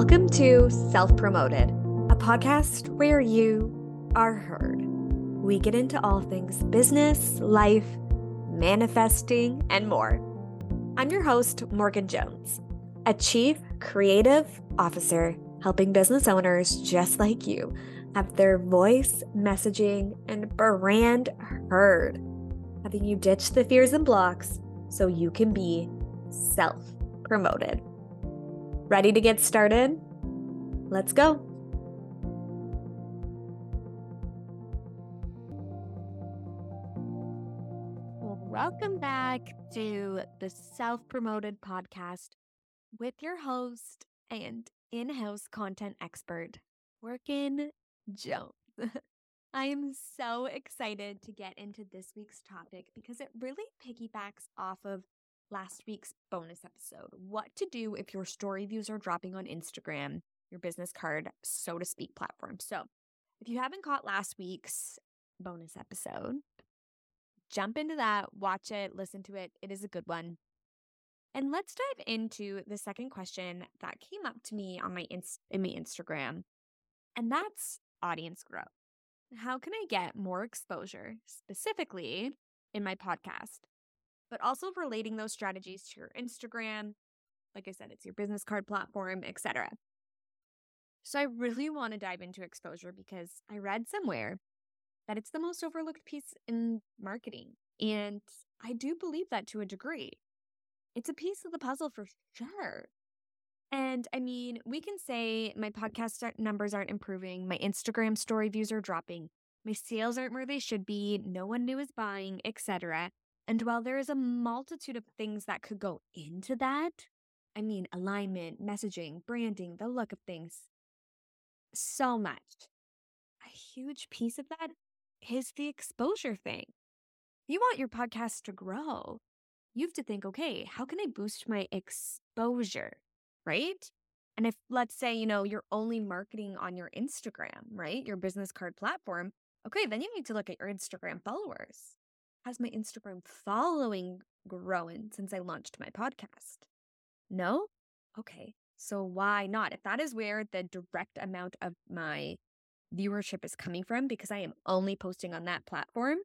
Welcome to Self Promoted, a podcast where you are heard. We get into all things business, life, manifesting, and more. I'm your host, Morgan Jones, a chief creative officer helping business owners just like you have their voice, messaging, and brand heard, having you ditch the fears and blocks so you can be self promoted. Ready to get started? Let's go. Welcome back to the Self Promoted Podcast with your host and in house content expert, Morgan Jones. I am so excited to get into this week's topic because it really piggybacks off of last week's bonus episode what to do if your story views are dropping on Instagram, your business card, so to speak, platform. So, if you haven't caught last week's bonus episode, jump into that, watch it, listen to it. It is a good one. And let's dive into the second question that came up to me on my inst- in my Instagram, and that's audience growth. How can I get more exposure, specifically in my podcast? But also relating those strategies to your Instagram. Like I said, it's your business card platform, etc. So I really want to dive into exposure because I read somewhere that it's the most overlooked piece in marketing. And I do believe that to a degree. It's a piece of the puzzle for sure. And I mean, we can say my podcast uh, numbers aren't improving, my Instagram story views are dropping, my sales aren't where they should be, no one new is buying, etc. And while there is a multitude of things that could go into that, I mean, alignment, messaging, branding, the look of things, so much. A huge piece of that is the exposure thing. You want your podcast to grow, you have to think, okay, how can I boost my exposure? Right? And if, let's say, you know, you're only marketing on your Instagram, right? Your business card platform, okay, then you need to look at your Instagram followers has my Instagram following grown since I launched my podcast? No? Okay. So why not? If that is where the direct amount of my viewership is coming from, because I am only posting on that platform,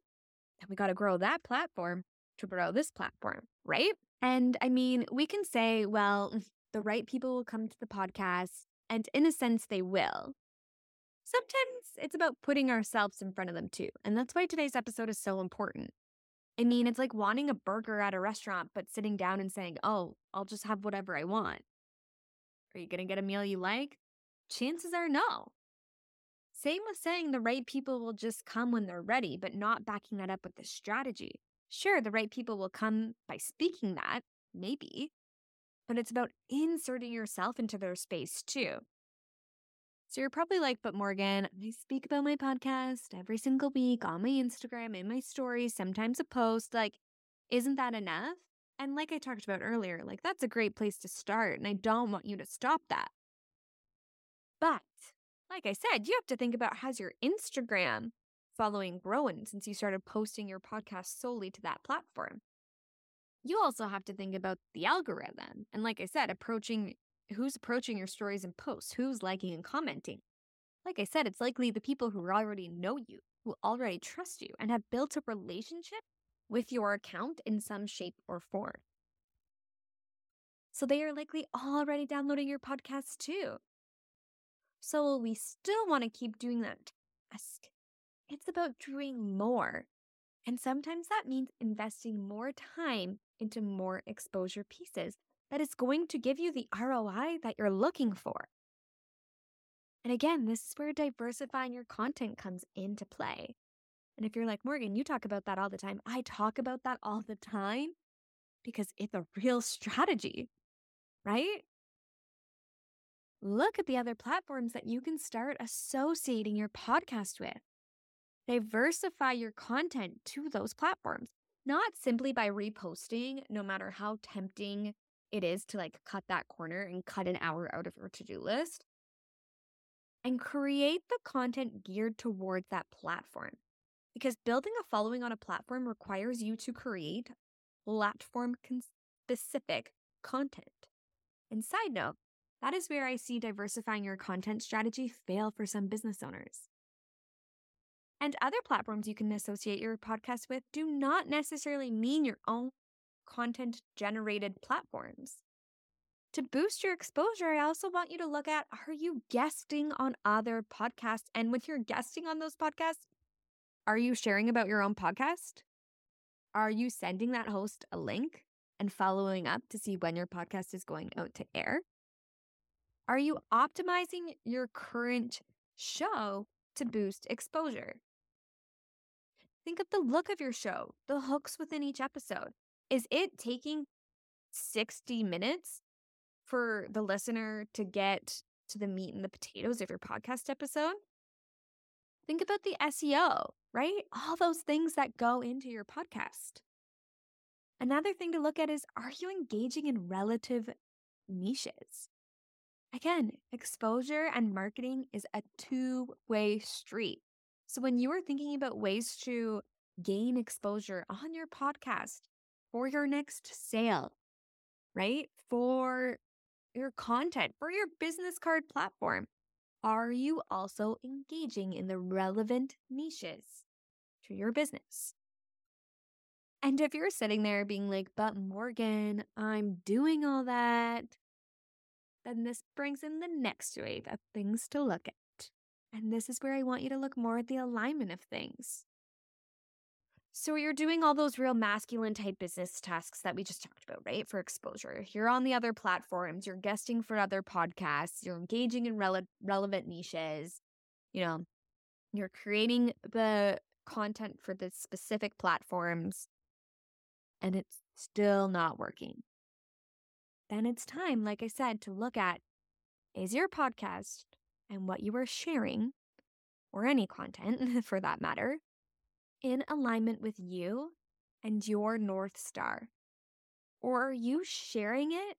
then we got to grow that platform to grow this platform, right? And I mean, we can say, well, the right people will come to the podcast, and in a sense, they will. Sometimes it's about putting ourselves in front of them too. And that's why today's episode is so important. I mean, it's like wanting a burger at a restaurant, but sitting down and saying, oh, I'll just have whatever I want. Are you going to get a meal you like? Chances are no. Same with saying the right people will just come when they're ready, but not backing that up with the strategy. Sure, the right people will come by speaking that, maybe, but it's about inserting yourself into their space too. So you're probably like, but Morgan, I speak about my podcast every single week on my Instagram, in my stories, sometimes a post. Like, isn't that enough? And like I talked about earlier, like that's a great place to start. And I don't want you to stop that. But like I said, you have to think about how's your Instagram following growing since you started posting your podcast solely to that platform. You also have to think about the algorithm. And like I said, approaching who's approaching your stories and posts, who's liking and commenting. Like I said, it's likely the people who already know you, who already trust you, and have built a relationship with your account in some shape or form. So they are likely already downloading your podcast too. So we still want to keep doing that task. It's about doing more. And sometimes that means investing more time into more exposure pieces that is going to give you the ROI that you're looking for. And again, this is where diversifying your content comes into play. And if you're like, Morgan, you talk about that all the time, I talk about that all the time because it's a real strategy, right? Look at the other platforms that you can start associating your podcast with. Diversify your content to those platforms, not simply by reposting, no matter how tempting it is to like cut that corner and cut an hour out of your to do list and create the content geared towards that platform. Because building a following on a platform requires you to create platform specific content. And side note, That is where I see diversifying your content strategy fail for some business owners. And other platforms you can associate your podcast with do not necessarily mean your own content generated platforms. To boost your exposure, I also want you to look at are you guesting on other podcasts? And when you're guesting on those podcasts, are you sharing about your own podcast? Are you sending that host a link and following up to see when your podcast is going out to air? Are you optimizing your current show to boost exposure? Think of the look of your show, the hooks within each episode. Is it taking 60 minutes for the listener to get to the meat and the potatoes of your podcast episode? Think about the SEO, right? All those things that go into your podcast. Another thing to look at is are you engaging in relative niches? Again, exposure and marketing is a two way street. So when you are thinking about ways to gain exposure on your podcast for your next sale, right? For your content, for your business card platform, are you also engaging in the relevant niches to your business? And if you're sitting there being like, but Morgan, I'm doing all that, then this brings in the next wave of things to look at. And this is where I want you to look more at the alignment of things. So you're doing all those real masculine type business tasks that we just talked about, right? For exposure. You're on the other platforms, you're guesting for other podcasts, you're engaging in rele- relevant niches. You know, you're creating the content for the specific platforms and it's still not working. Then it's time, like I said, to look at is your podcast and what you are sharing, or any content for that matter, in alignment with you and your North Star? Or are you sharing it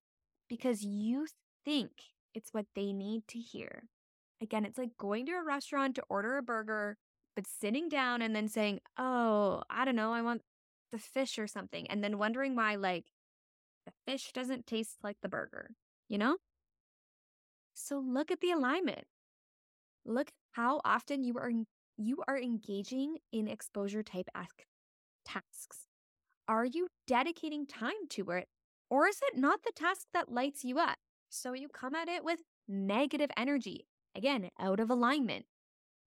because you think it's what they need to hear? Again, it's like going to a restaurant to order a burger, but sitting down and then saying, Oh, I don't know, I want the fish or something, and then wondering why, like, the fish doesn't taste like the burger, you know? So look at the alignment. Look how often you are you are engaging in exposure type tasks. Are you dedicating time to it or is it not the task that lights you up? So you come at it with negative energy. Again, out of alignment.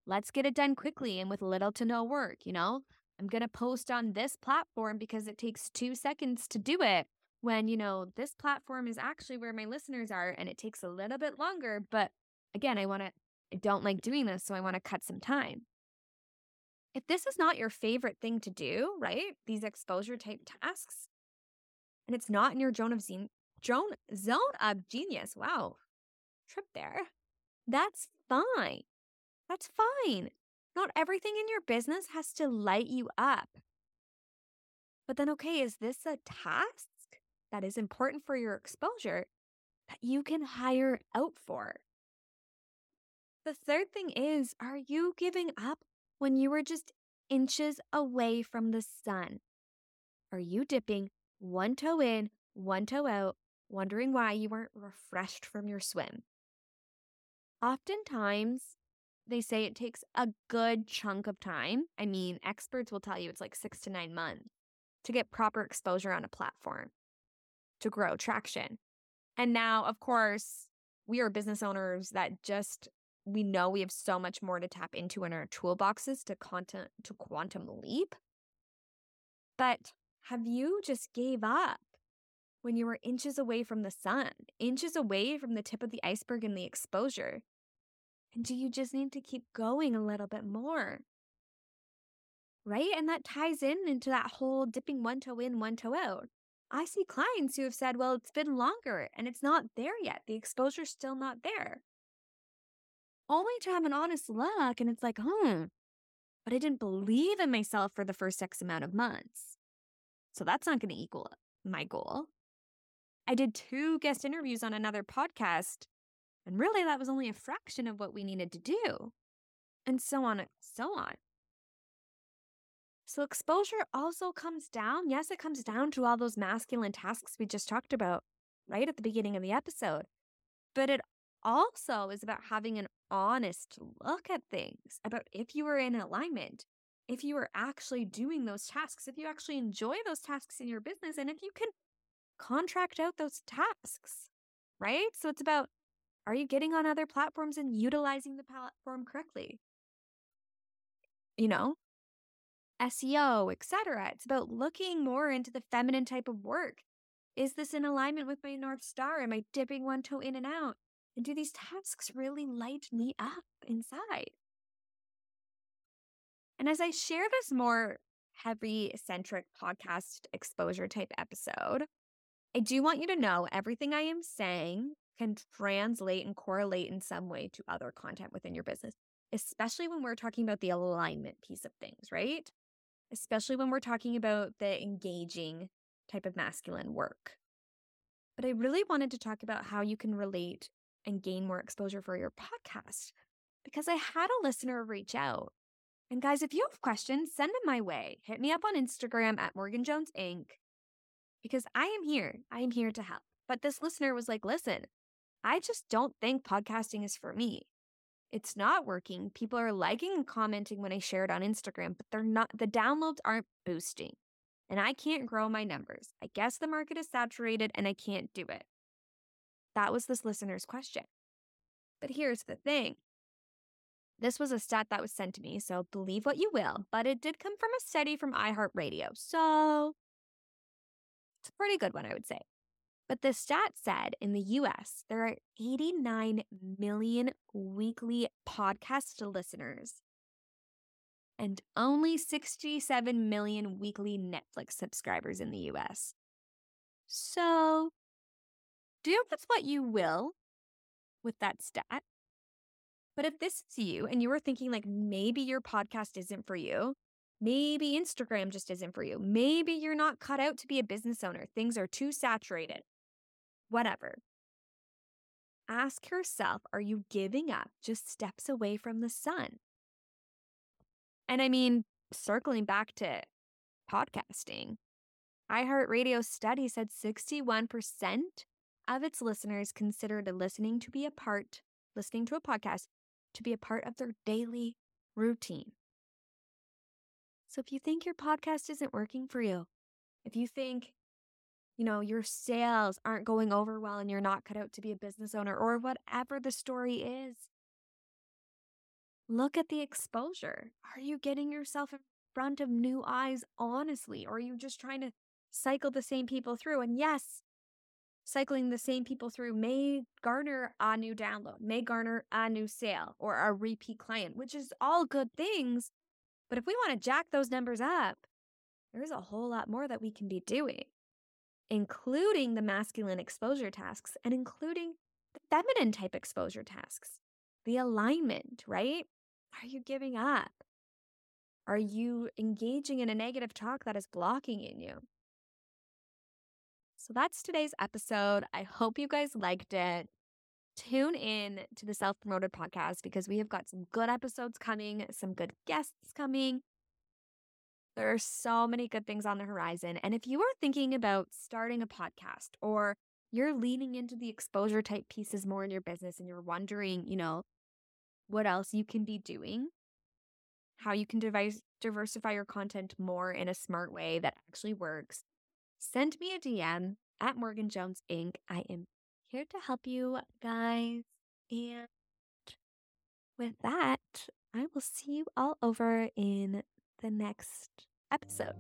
Let's get it done quickly and with little to no work, you know? I'm going to post on this platform because it takes 2 seconds to do it when, you know, this platform is actually where my listeners are and it takes a little bit longer. But again, I want to, I don't like doing this, so I want to cut some time. If this is not your favorite thing to do, right? These exposure type tasks, and it's not in your zone of zone, zone of genius. Wow. Trip there. That's fine. That's fine. Not everything in your business has to light you up. But then, okay, is this a task that is important for your exposure that you can hire out for. The third thing is are you giving up when you were just inches away from the sun? Are you dipping one toe in, one toe out, wondering why you weren't refreshed from your swim? Oftentimes, they say it takes a good chunk of time. I mean, experts will tell you it's like six to nine months to get proper exposure on a platform to grow traction. And now, of course, we are business owners that just we know we have so much more to tap into in our toolboxes to content to quantum leap. But have you just gave up when you were inches away from the sun, inches away from the tip of the iceberg and the exposure? And do you just need to keep going a little bit more? Right? And that ties in into that whole dipping one toe in, one toe out. I see clients who have said, well, it's been longer and it's not there yet. The exposure's still not there. Only to have an honest look and it's like, hmm, but I didn't believe in myself for the first X amount of months. So that's not going to equal my goal. I did two guest interviews on another podcast, and really that was only a fraction of what we needed to do. And so on and so on. So exposure also comes down. Yes, it comes down to all those masculine tasks we just talked about right at the beginning of the episode. but it also is about having an honest look at things, about if you are in alignment, if you are actually doing those tasks, if you actually enjoy those tasks in your business, and if you can contract out those tasks, right? So it's about are you getting on other platforms and utilizing the platform correctly? You know, SEO, etc. It's about looking more into the feminine type of work. Is this in alignment with my North Star? Am I dipping one toe in and out? And do these tasks really light me up inside? And as I share this more heavy centric podcast exposure type episode, I do want you to know everything I am saying can translate and correlate in some way to other content within your business, especially when we're talking about the alignment piece of things, right? Especially when we're talking about the engaging type of masculine work. But I really wanted to talk about how you can relate and gain more exposure for your podcast because I had a listener reach out. And guys, if you have questions, send them my way. Hit me up on Instagram at Morgan Jones Inc. because I am here. I am here to help. But this listener was like, listen, I just don't think podcasting is for me. It's not working. People are liking and commenting when I share it on Instagram, but they're not, the downloads aren't boosting. And I can't grow my numbers. I guess the market is saturated and I can't do it. That was this listener's question. But here's the thing this was a stat that was sent to me, so believe what you will, but it did come from a study from iHeartRadio. So it's a pretty good one, I would say. But the stat said in the US, there are 89 million weekly podcast listeners and only 67 million weekly Netflix subscribers in the US. So do with what you will with that stat. But if this is you and you were thinking like maybe your podcast isn't for you, maybe Instagram just isn't for you, maybe you're not cut out to be a business owner, things are too saturated, whatever. Ask yourself are you giving up just steps away from the sun? And I mean, circling back to podcasting, iHeartRadio study said 61% of its listeners considered listening to be a part, listening to a podcast to be a part of their daily routine. So if you think your podcast isn't working for you, if you think, you know, your sales aren't going over well and you're not cut out to be a business owner or whatever the story is, look at the exposure. Are you getting yourself in front of new eyes honestly? Or are you just trying to cycle the same people through? And yes, cycling the same people through may garner a new download, may garner a new sale or a repeat client, which is all good things. But if we want to jack those numbers up, there's a whole lot more that we can be doing, including the masculine exposure tasks and including the feminine type exposure tasks, the alignment, right? Are you giving up? Are you engaging in a negative talk that is blocking in you? So that's today's episode. I hope you guys liked it. Tune in to the Self Promoted Podcast because we have got some good episodes coming, some good guests coming. There are so many good things on the horizon. And if you are thinking about starting a podcast or you're leaning into the exposure type pieces more in your business and you're wondering, you know, what else you can be doing, how you can diversify your content more in a smart way that actually works, send me a DM at Morgan Jones Inc. I am here to help you guys. And with that, I will see you all over in the next episode.